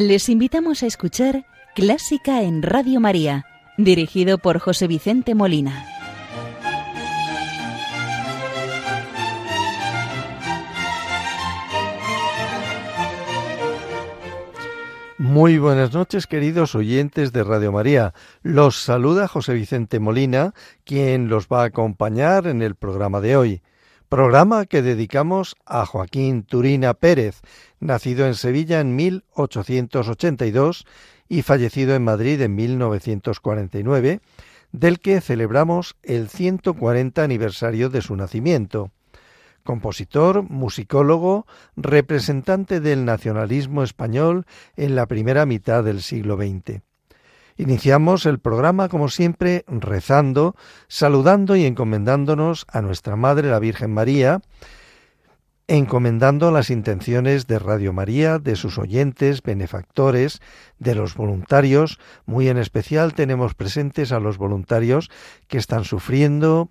Les invitamos a escuchar Clásica en Radio María, dirigido por José Vicente Molina. Muy buenas noches, queridos oyentes de Radio María. Los saluda José Vicente Molina, quien los va a acompañar en el programa de hoy. Programa que dedicamos a Joaquín Turina Pérez, nacido en Sevilla en 1882 y fallecido en Madrid en 1949, del que celebramos el 140 aniversario de su nacimiento compositor, musicólogo, representante del nacionalismo español en la primera mitad del siglo XX. Iniciamos el programa, como siempre, rezando, saludando y encomendándonos a nuestra Madre la Virgen María, encomendando las intenciones de Radio María, de sus oyentes, benefactores, de los voluntarios. Muy en especial tenemos presentes a los voluntarios que están sufriendo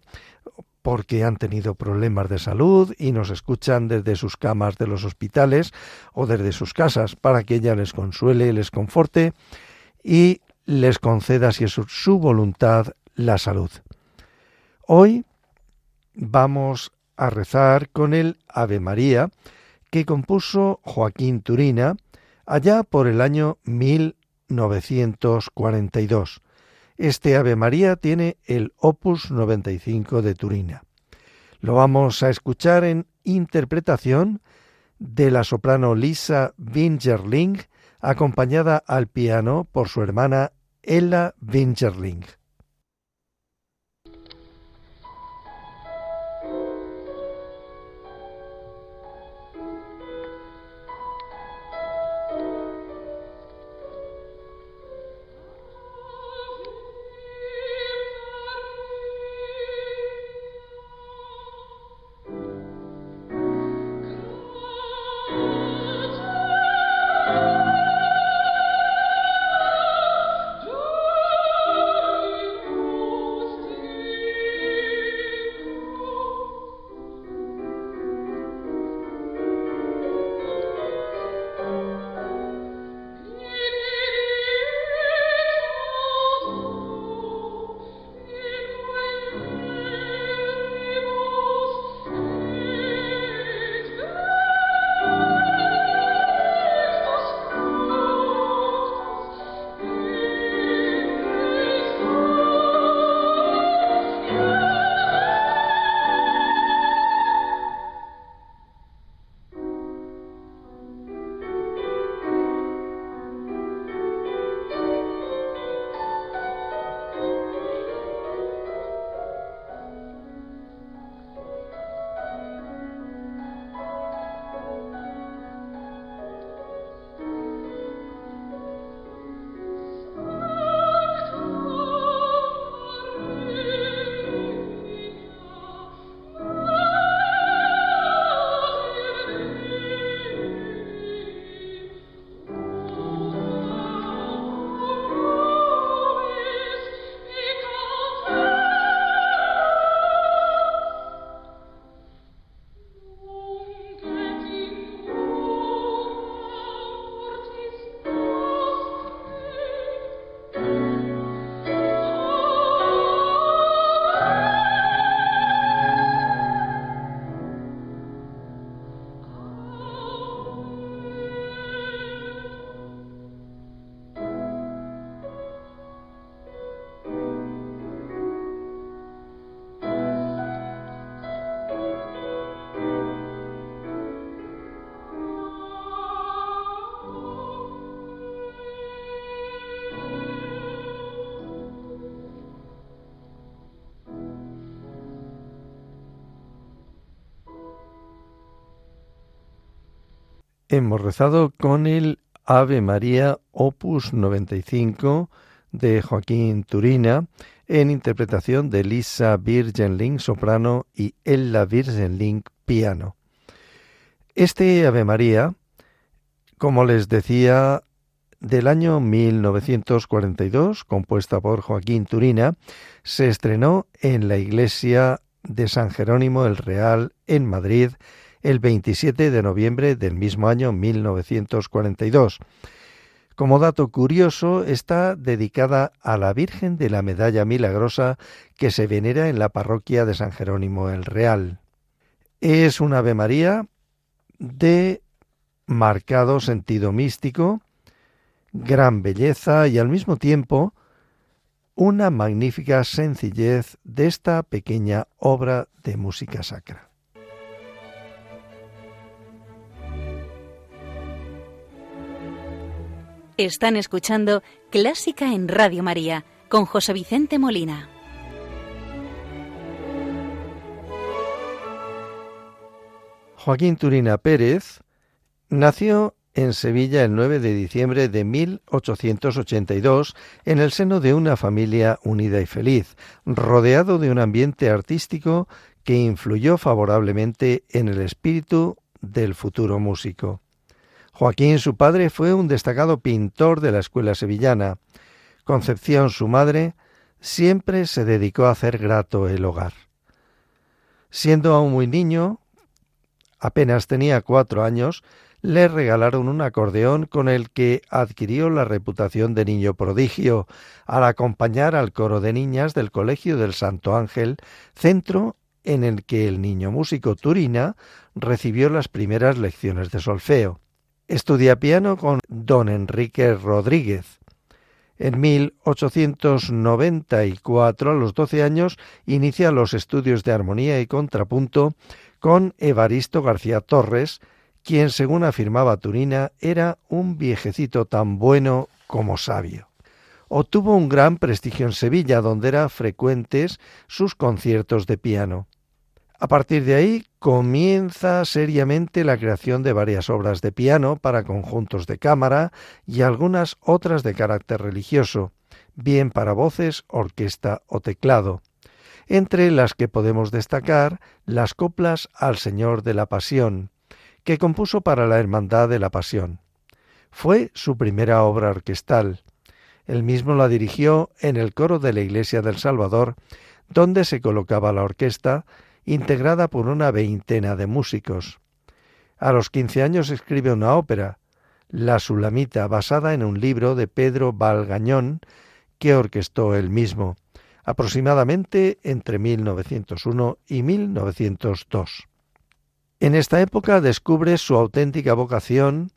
porque han tenido problemas de salud y nos escuchan desde sus camas de los hospitales o desde sus casas para que ella les consuele, les conforte y les conceda, si es su voluntad, la salud. Hoy vamos a rezar con el Ave María que compuso Joaquín Turina allá por el año 1942 este Ave María tiene el Opus 95 de Turina. Lo vamos a escuchar en interpretación de la soprano Lisa Wingerling, acompañada al piano por su hermana Ella Wingerling. Hemos rezado con el Ave María Opus 95 de Joaquín Turina en interpretación de Lisa Virgenling soprano y Ella Virgenling piano. Este Ave María, como les decía, del año 1942, compuesta por Joaquín Turina, se estrenó en la iglesia de San Jerónimo el Real en Madrid el 27 de noviembre del mismo año 1942. Como dato curioso, está dedicada a la Virgen de la Medalla Milagrosa que se venera en la parroquia de San Jerónimo el Real. Es una Ave María de marcado sentido místico, gran belleza y al mismo tiempo una magnífica sencillez de esta pequeña obra de música sacra. Están escuchando Clásica en Radio María con José Vicente Molina. Joaquín Turina Pérez nació en Sevilla el 9 de diciembre de 1882 en el seno de una familia unida y feliz, rodeado de un ambiente artístico que influyó favorablemente en el espíritu del futuro músico. Joaquín, su padre, fue un destacado pintor de la escuela sevillana. Concepción, su madre, siempre se dedicó a hacer grato el hogar. Siendo aún muy niño, apenas tenía cuatro años, le regalaron un acordeón con el que adquirió la reputación de niño prodigio al acompañar al coro de niñas del Colegio del Santo Ángel, centro en el que el niño músico Turina recibió las primeras lecciones de solfeo. Estudia piano con don Enrique Rodríguez. En 1894, a los 12 años, inicia los estudios de armonía y contrapunto con Evaristo García Torres, quien, según afirmaba Turina, era un viejecito tan bueno como sabio. Obtuvo un gran prestigio en Sevilla, donde eran frecuentes sus conciertos de piano. A partir de ahí comienza seriamente la creación de varias obras de piano para conjuntos de cámara y algunas otras de carácter religioso, bien para voces, orquesta o teclado, entre las que podemos destacar las coplas al Señor de la Pasión, que compuso para la Hermandad de la Pasión. Fue su primera obra orquestal. Él mismo la dirigió en el coro de la Iglesia del Salvador, donde se colocaba la orquesta integrada por una veintena de músicos. A los quince años escribe una ópera, La Sulamita, basada en un libro de Pedro Valgañón, que orquestó él mismo, aproximadamente entre 1901 y 1902. En esta época descubre su auténtica vocación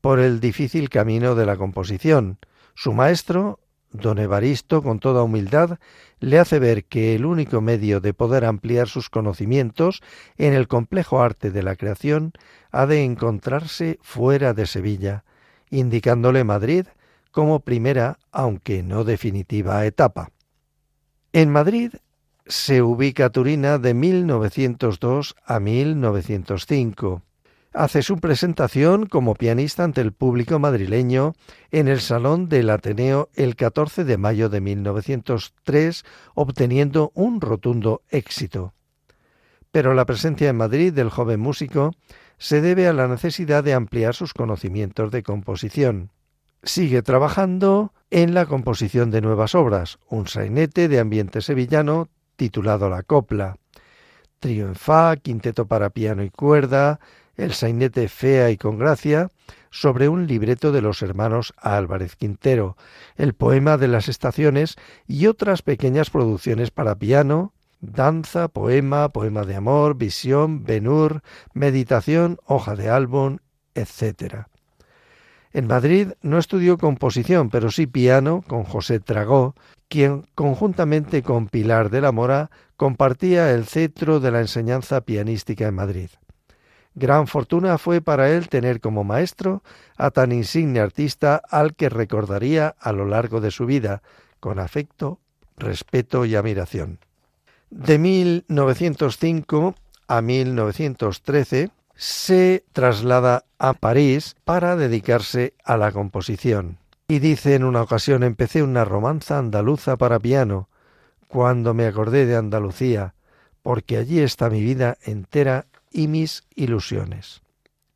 por el difícil camino de la composición. Su maestro, Don Evaristo, con toda humildad, le hace ver que el único medio de poder ampliar sus conocimientos en el complejo arte de la creación ha de encontrarse fuera de Sevilla, indicándole Madrid como primera, aunque no definitiva, etapa. En Madrid se ubica Turina de 1902 a 1905 hace su presentación como pianista ante el público madrileño en el Salón del Ateneo el 14 de mayo de 1903, obteniendo un rotundo éxito. Pero la presencia en Madrid del joven músico se debe a la necesidad de ampliar sus conocimientos de composición. Sigue trabajando en la composición de nuevas obras, un sainete de ambiente sevillano titulado La Copla, trío en fa, quinteto para piano y cuerda, el sainete Fea y con Gracia, sobre un libreto de los hermanos Álvarez Quintero, el poema de las estaciones y otras pequeñas producciones para piano, danza, poema, poema de amor, visión, benur, meditación, hoja de álbum, etc. En Madrid no estudió composición, pero sí piano con José Tragó, quien conjuntamente con Pilar de la Mora compartía el cetro de la enseñanza pianística en Madrid. Gran fortuna fue para él tener como maestro a tan insigne artista al que recordaría a lo largo de su vida, con afecto, respeto y admiración. De 1905 a 1913 se traslada a París para dedicarse a la composición. Y dice en una ocasión empecé una romanza andaluza para piano, cuando me acordé de Andalucía, porque allí está mi vida entera y mis ilusiones.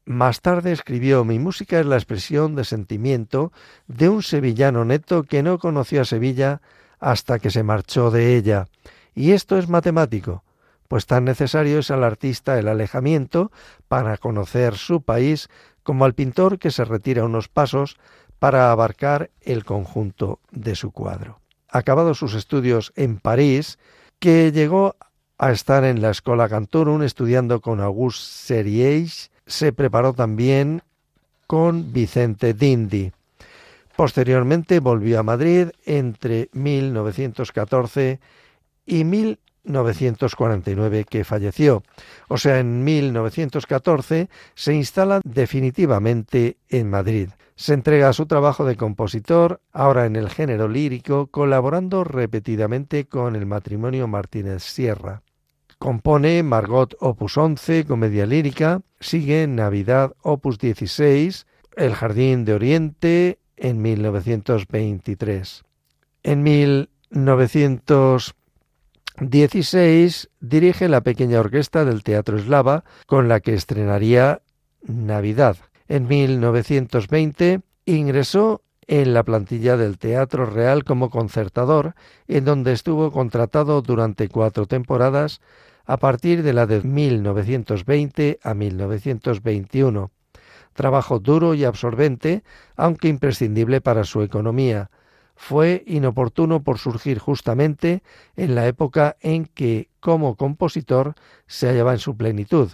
Más tarde escribió Mi música es la expresión de sentimiento de un sevillano neto que no conoció a Sevilla hasta que se marchó de ella. Y esto es matemático, pues tan necesario es al artista el alejamiento para conocer su país como al pintor que se retira unos pasos para abarcar el conjunto de su cuadro. Acabados sus estudios en París, que llegó a estar en la Escola Cantorum estudiando con Auguste Serieix, se preparó también con Vicente Dindi. Posteriormente volvió a Madrid entre 1914 y 1949 que falleció. O sea, en 1914 se instala definitivamente en Madrid. Se entrega a su trabajo de compositor, ahora en el género lírico, colaborando repetidamente con el matrimonio Martínez Sierra. Compone Margot Opus 11, comedia lírica, sigue Navidad Opus 16, El Jardín de Oriente en 1923. En 1916 dirige la pequeña orquesta del Teatro Eslava con la que estrenaría Navidad. En 1920 ingresó en la plantilla del Teatro Real como concertador, en donde estuvo contratado durante cuatro temporadas a partir de la de 1920 a 1921. Trabajo duro y absorbente, aunque imprescindible para su economía. Fue inoportuno por surgir justamente en la época en que, como compositor, se hallaba en su plenitud,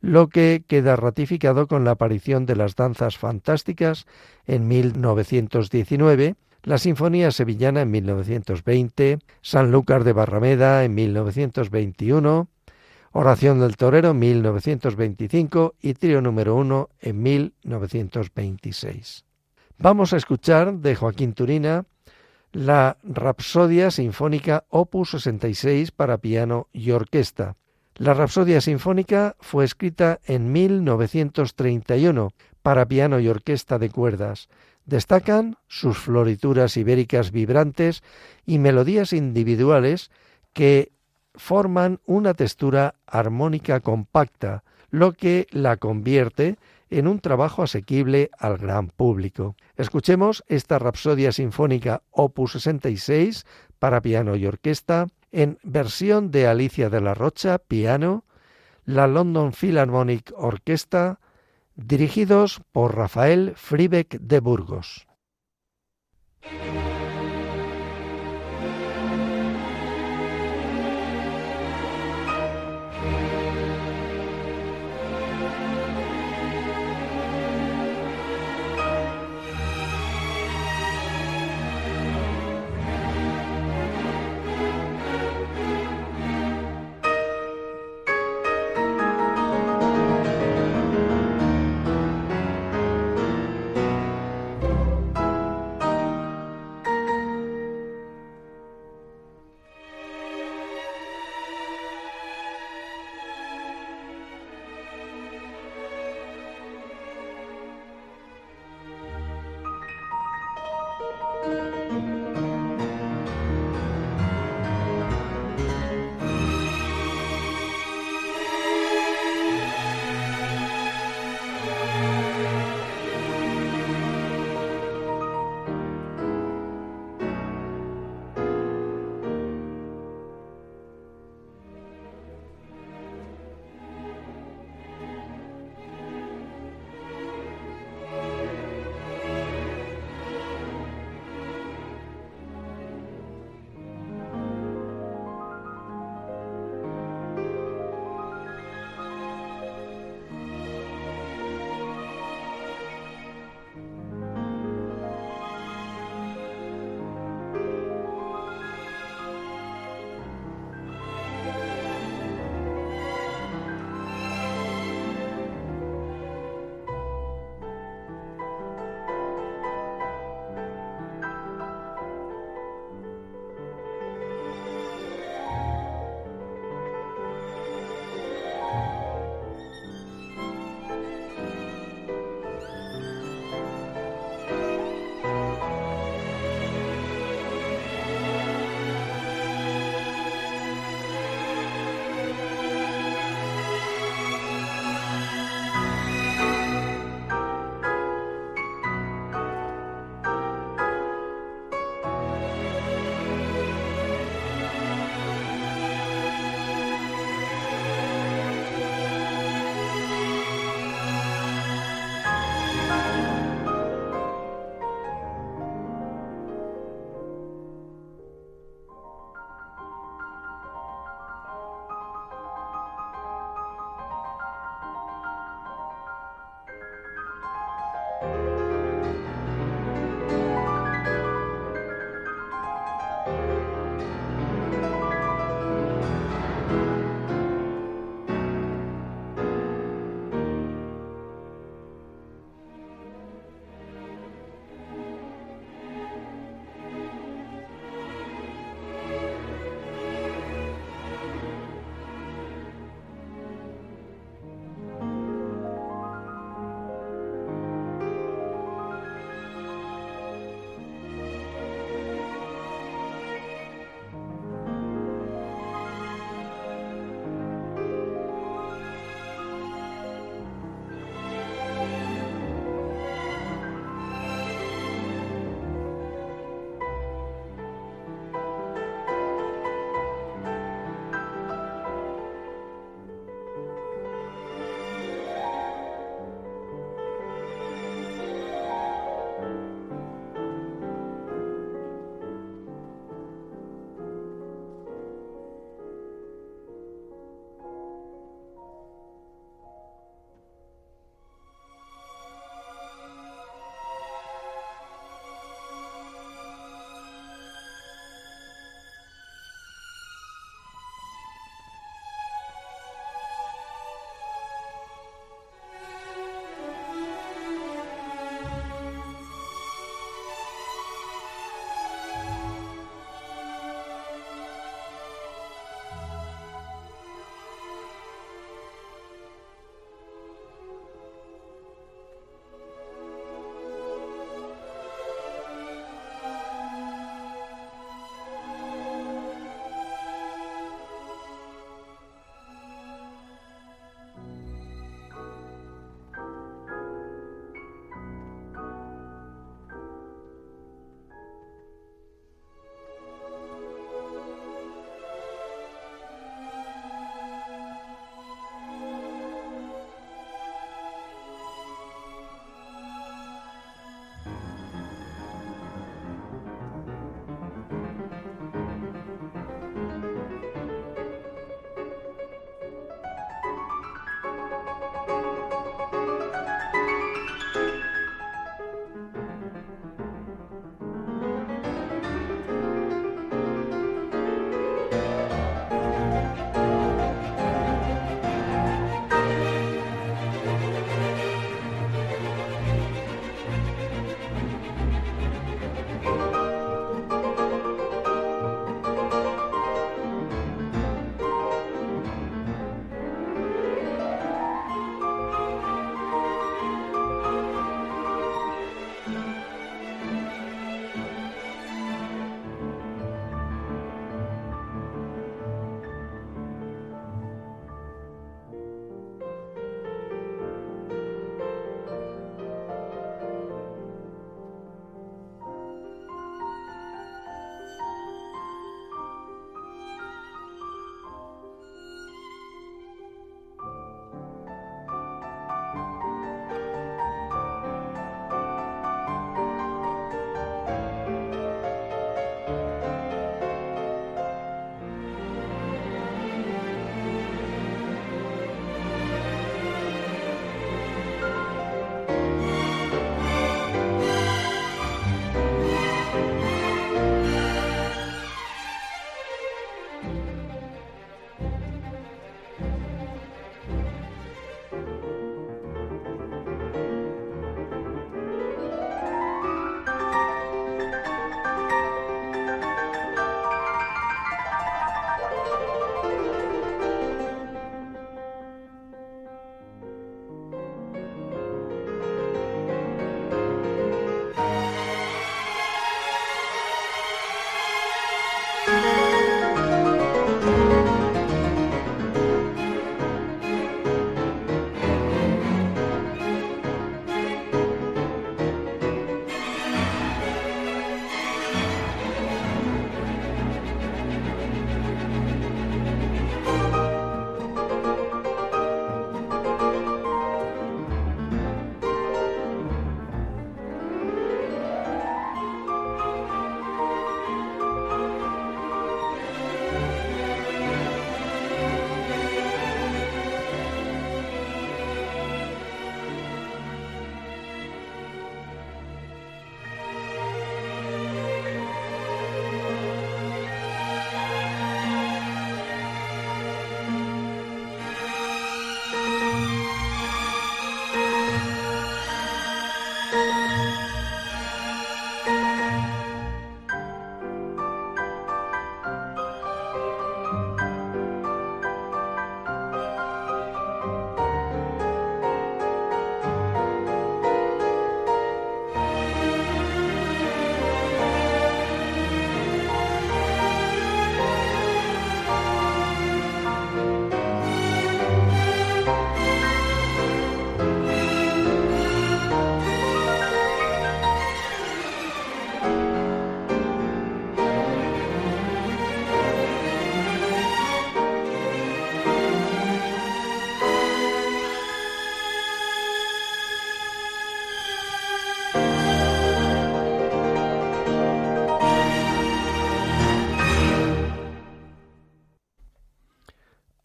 lo que queda ratificado con la aparición de las danzas fantásticas en 1919, la Sinfonía Sevillana en 1920, Sanlúcar de Barrameda en 1921, Oración del Torero en 1925 y Trío número 1 en 1926. Vamos a escuchar de Joaquín Turina la Rapsodia Sinfónica Opus 66 para piano y orquesta, la Rapsodia Sinfónica fue escrita en 1931 para piano y orquesta de cuerdas. Destacan sus florituras ibéricas vibrantes y melodías individuales que forman una textura armónica compacta, lo que la convierte en un trabajo asequible al gran público. Escuchemos esta Rapsodia Sinfónica Opus 66 para piano y orquesta en versión de Alicia de la Rocha, piano, la London Philharmonic Orchestra, dirigidos por Rafael Fribeck de Burgos.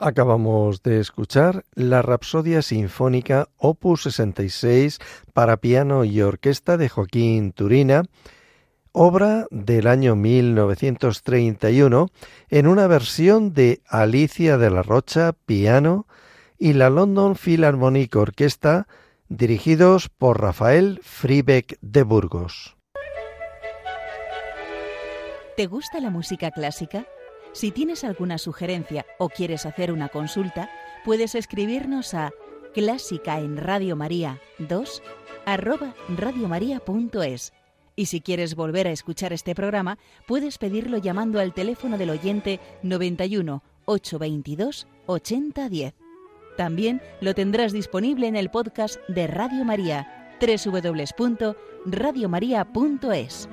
Acabamos de escuchar la Rapsodia Sinfónica Opus 66 para piano y orquesta de Joaquín Turina, obra del año 1931 en una versión de Alicia de la Rocha, piano, y la London Philharmonic Orquesta, dirigidos por Rafael Fribeck de Burgos. ¿Te gusta la música clásica? Si tienes alguna sugerencia o quieres hacer una consulta, puedes escribirnos a clásica en Radio María 2 arroba. Y si quieres volver a escuchar este programa, puedes pedirlo llamando al teléfono del oyente 91 822 8010. También lo tendrás disponible en el podcast de Radio María, www.radiomaria.es.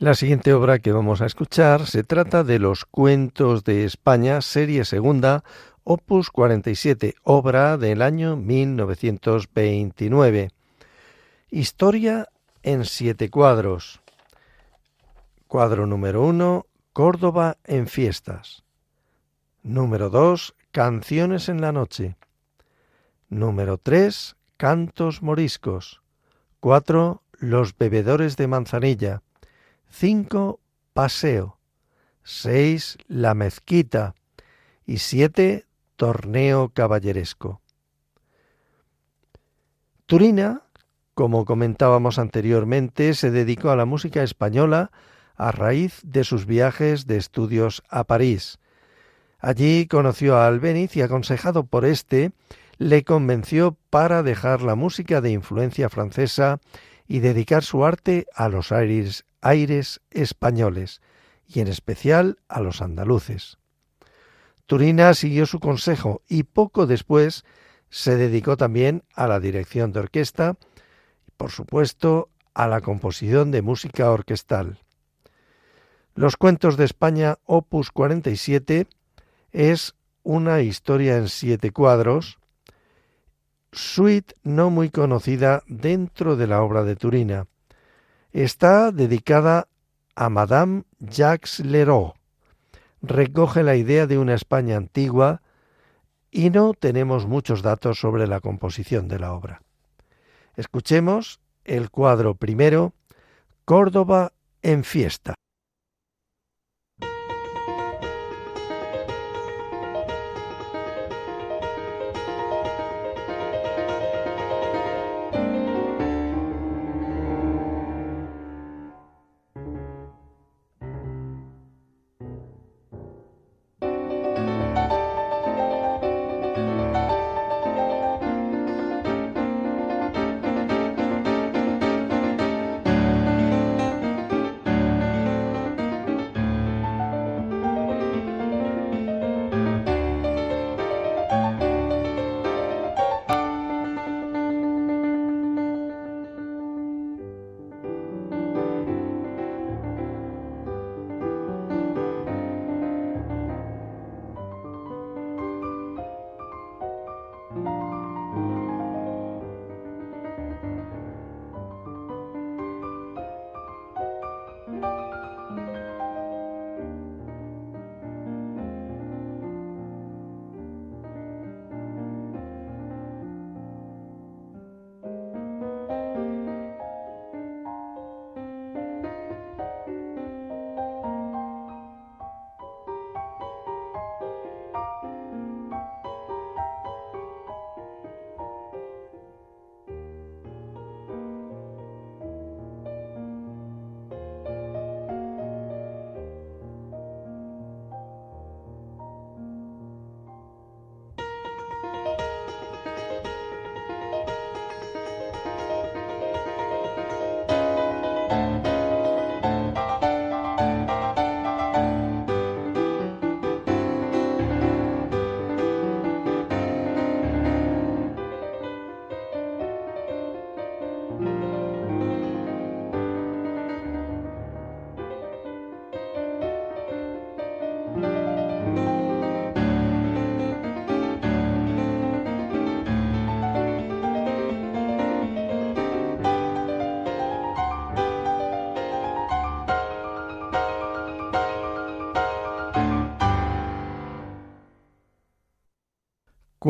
La siguiente obra que vamos a escuchar se trata de Los Cuentos de España, serie segunda, opus 47, obra del año 1929. Historia en siete cuadros. Cuadro número uno, Córdoba en fiestas. Número dos, Canciones en la noche. Número tres, Cantos moriscos. Cuatro, Los bebedores de manzanilla. 5. Paseo. 6. La mezquita. Y 7. Torneo caballeresco. Turina, como comentábamos anteriormente, se dedicó a la música española a raíz de sus viajes de estudios a París. Allí conoció a Albeniz y aconsejado por éste, le convenció para dejar la música de influencia francesa y dedicar su arte a los aires, aires españoles y en especial a los andaluces. Turina siguió su consejo y poco después se dedicó también a la dirección de orquesta y, por supuesto, a la composición de música orquestal. Los cuentos de España, opus 47, es una historia en siete cuadros suite no muy conocida dentro de la obra de Turina. Está dedicada a Madame Jacques Leroux. Recoge la idea de una España antigua y no tenemos muchos datos sobre la composición de la obra. Escuchemos el cuadro primero, Córdoba en fiesta.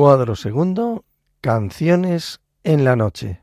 Cuadro segundo, canciones en la noche.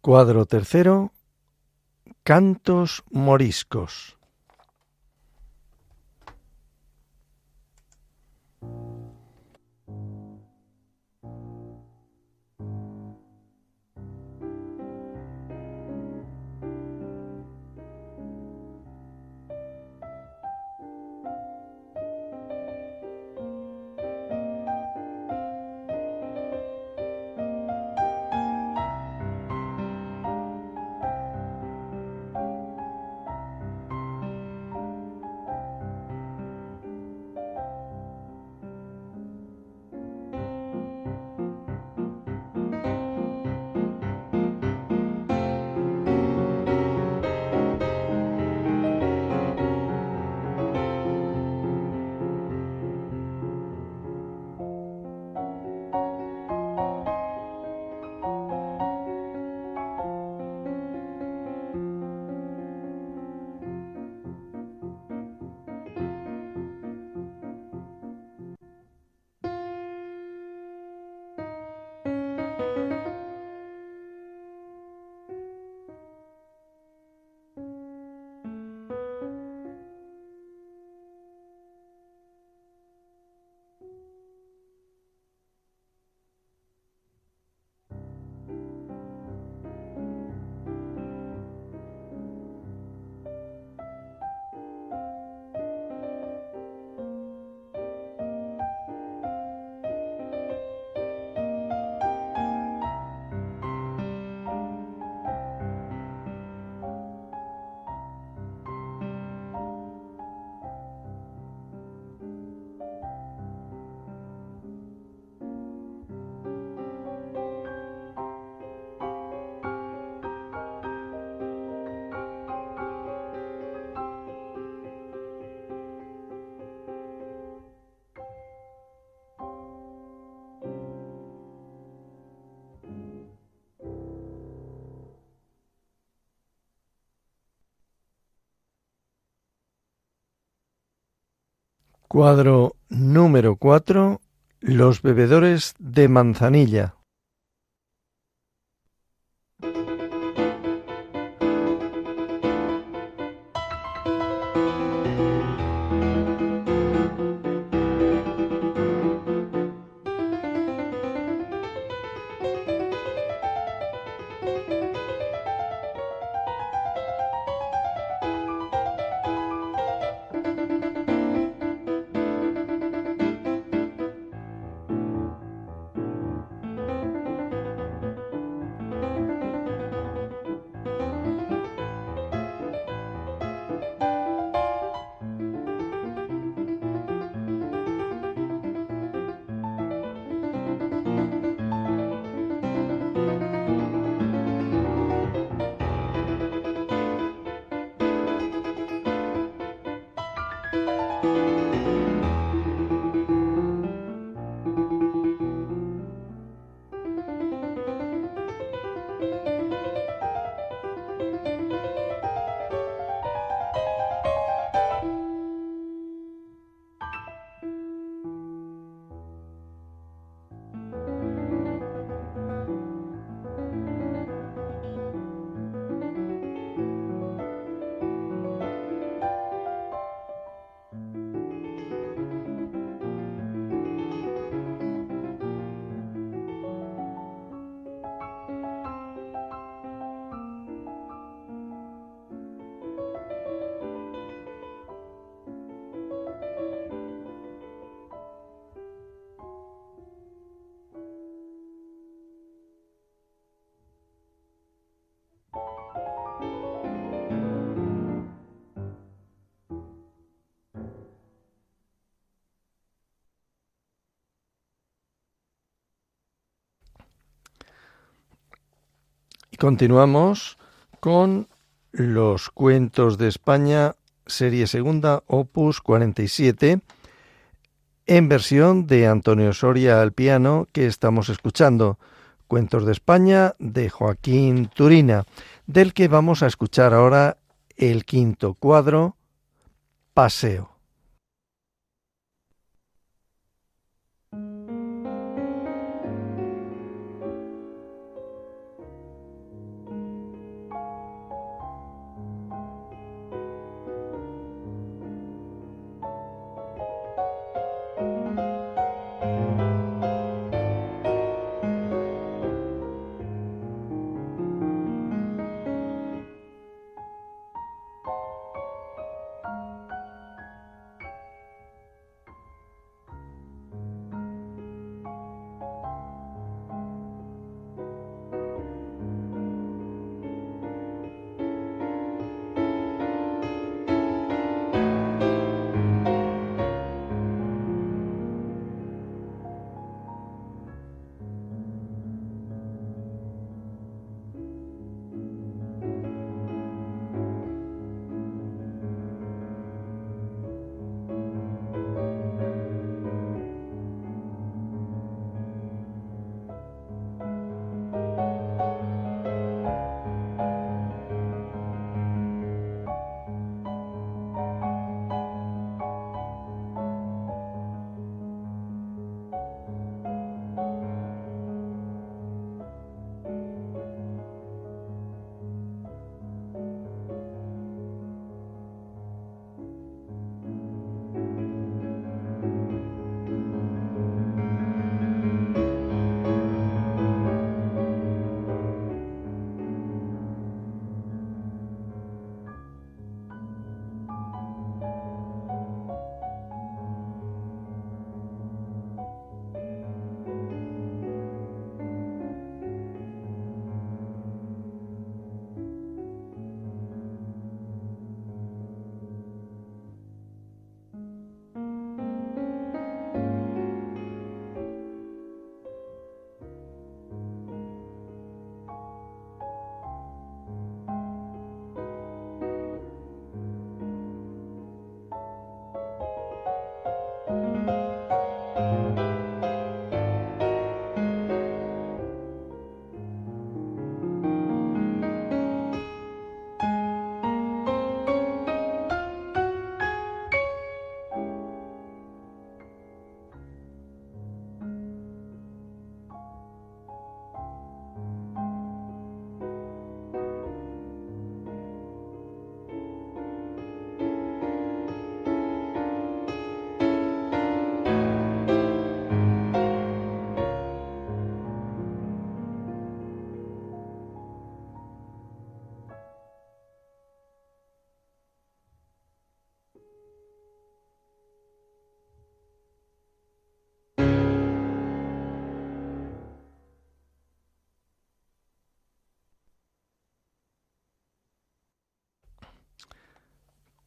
Cuadro tercero, Cantos moriscos. Cuadro número 4. Los bebedores de manzanilla. Continuamos con los cuentos de España, serie segunda, opus 47, en versión de Antonio Soria al piano que estamos escuchando. Cuentos de España de Joaquín Turina, del que vamos a escuchar ahora el quinto cuadro, Paseo.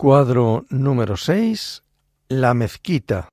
Cuadro número 6. La mezquita.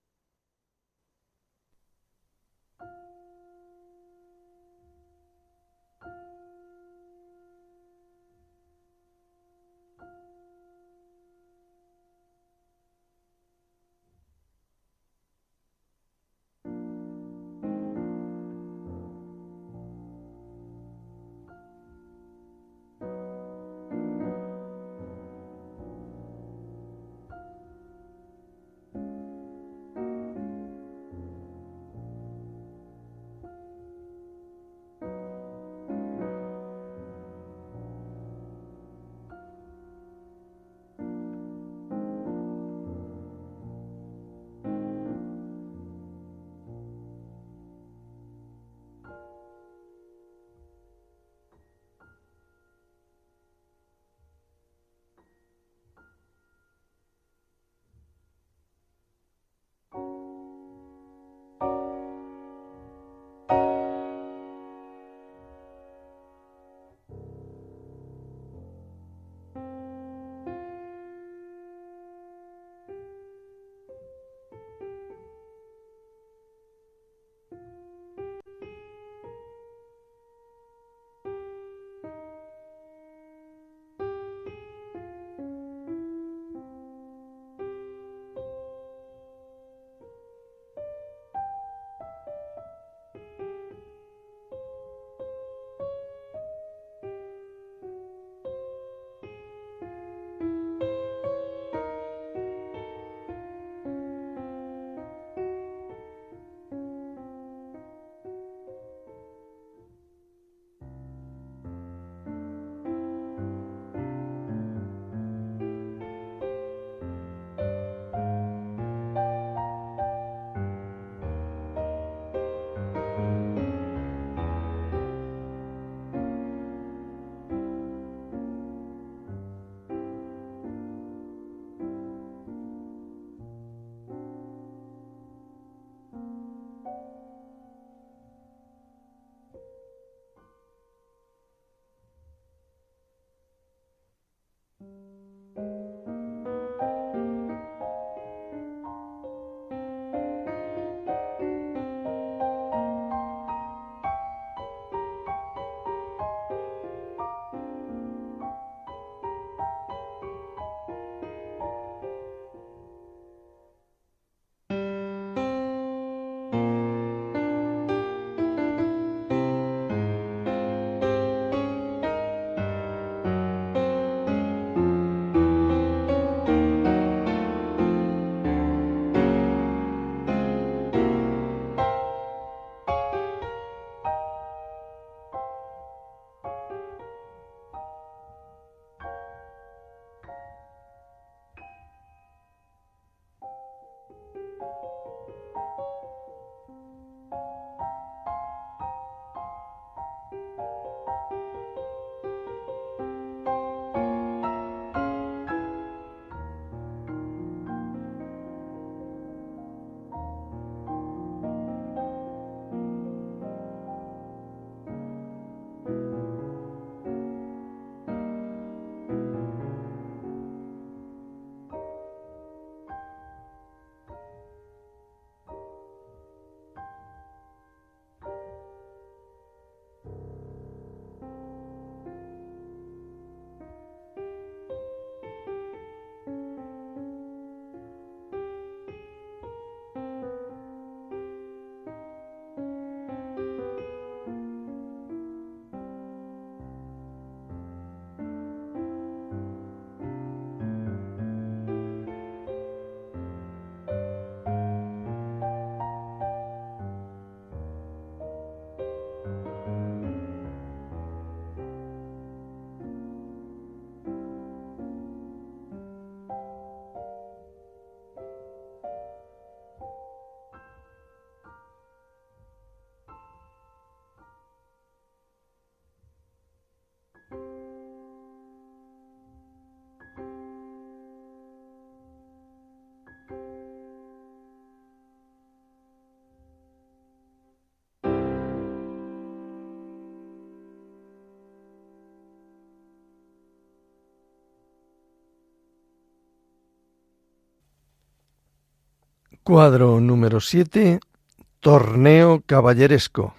Cuadro número 7. Torneo caballeresco.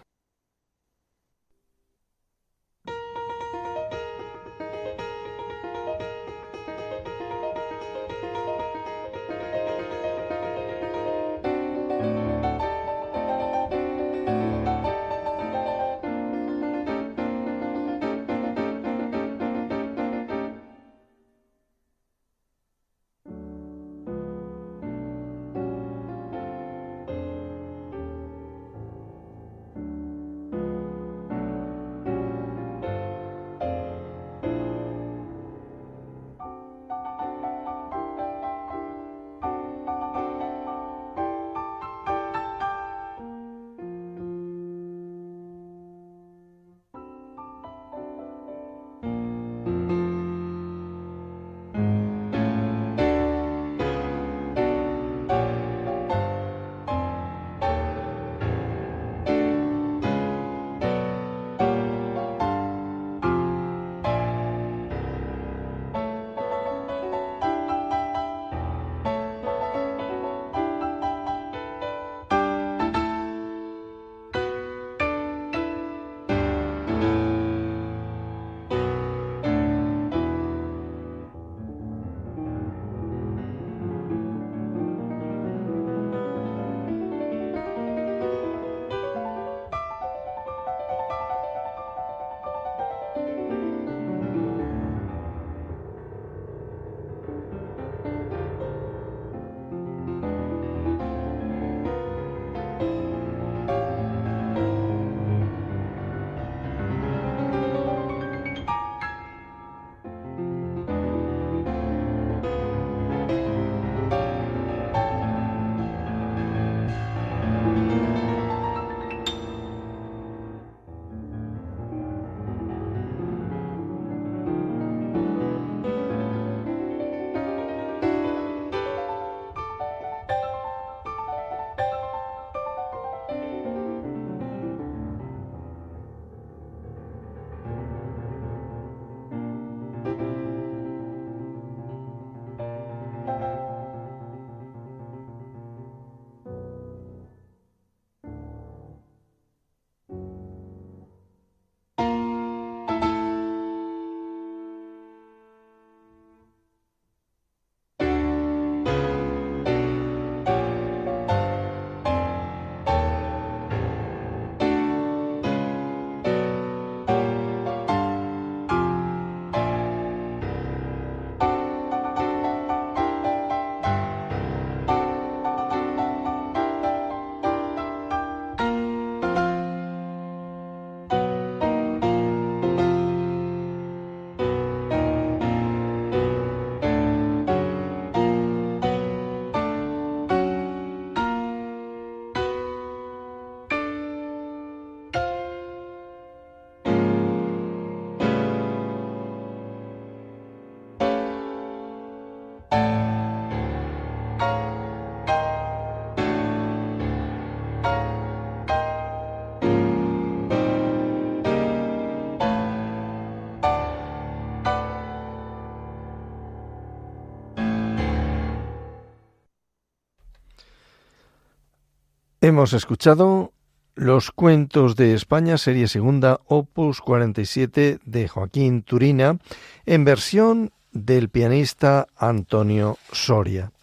Hemos escuchado Los Cuentos de España, serie segunda, opus 47 de Joaquín Turina, en versión del pianista Antonio Soria.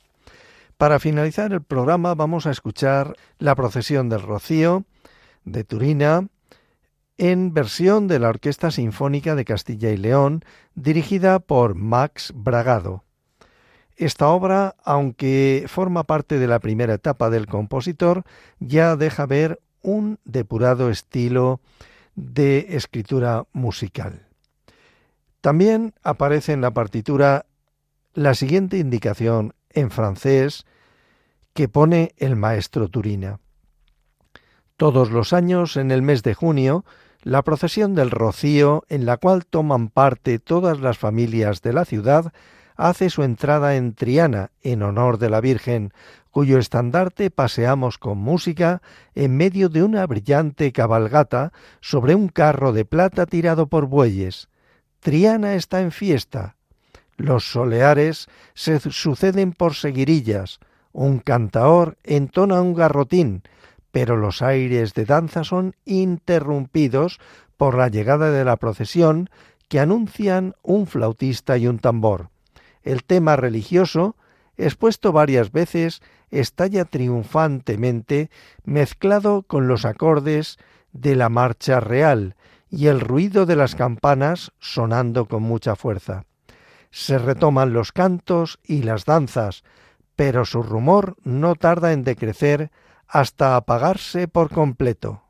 Para finalizar el programa vamos a escuchar La procesión del Rocío de Turina en versión de la Orquesta Sinfónica de Castilla y León, dirigida por Max Bragado. Esta obra, aunque forma parte de la primera etapa del compositor, ya deja ver un depurado estilo de escritura musical. También aparece en la partitura la siguiente indicación en francés que pone el maestro Turina. Todos los años, en el mes de junio, la procesión del Rocío, en la cual toman parte todas las familias de la ciudad, hace su entrada en Triana en honor de la Virgen, cuyo estandarte paseamos con música en medio de una brillante cabalgata sobre un carro de plata tirado por bueyes. Triana está en fiesta. Los soleares se suceden por seguirillas, Un cantaor entona un garrotín, pero los aires de danza son interrumpidos por la llegada de la procesión que anuncian un flautista y un tambor. El tema religioso, expuesto varias veces, estalla triunfantemente mezclado con los acordes de la marcha real y el ruido de las campanas sonando con mucha fuerza. Se retoman los cantos y las danzas, pero su rumor no tarda en decrecer hasta apagarse por completo.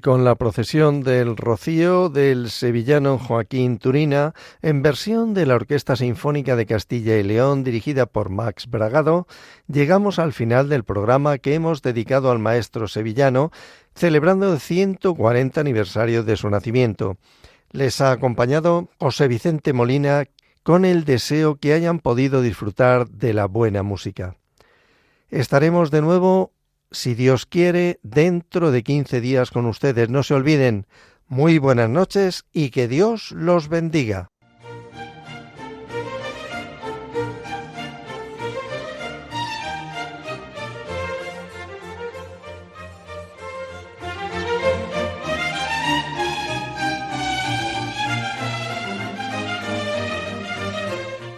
Con la procesión del Rocío del sevillano Joaquín Turina, en versión de la Orquesta Sinfónica de Castilla y León dirigida por Max Bragado, llegamos al final del programa que hemos dedicado al maestro sevillano, celebrando el 140 aniversario de su nacimiento. Les ha acompañado José Vicente Molina con el deseo que hayan podido disfrutar de la buena música. Estaremos de nuevo si Dios quiere, dentro de 15 días con ustedes. No se olviden. Muy buenas noches y que Dios los bendiga.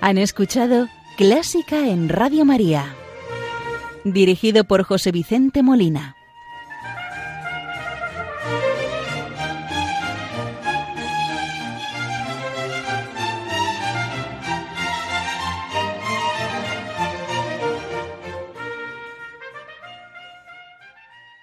Han escuchado Clásica en Radio María dirigido por José Vicente Molina.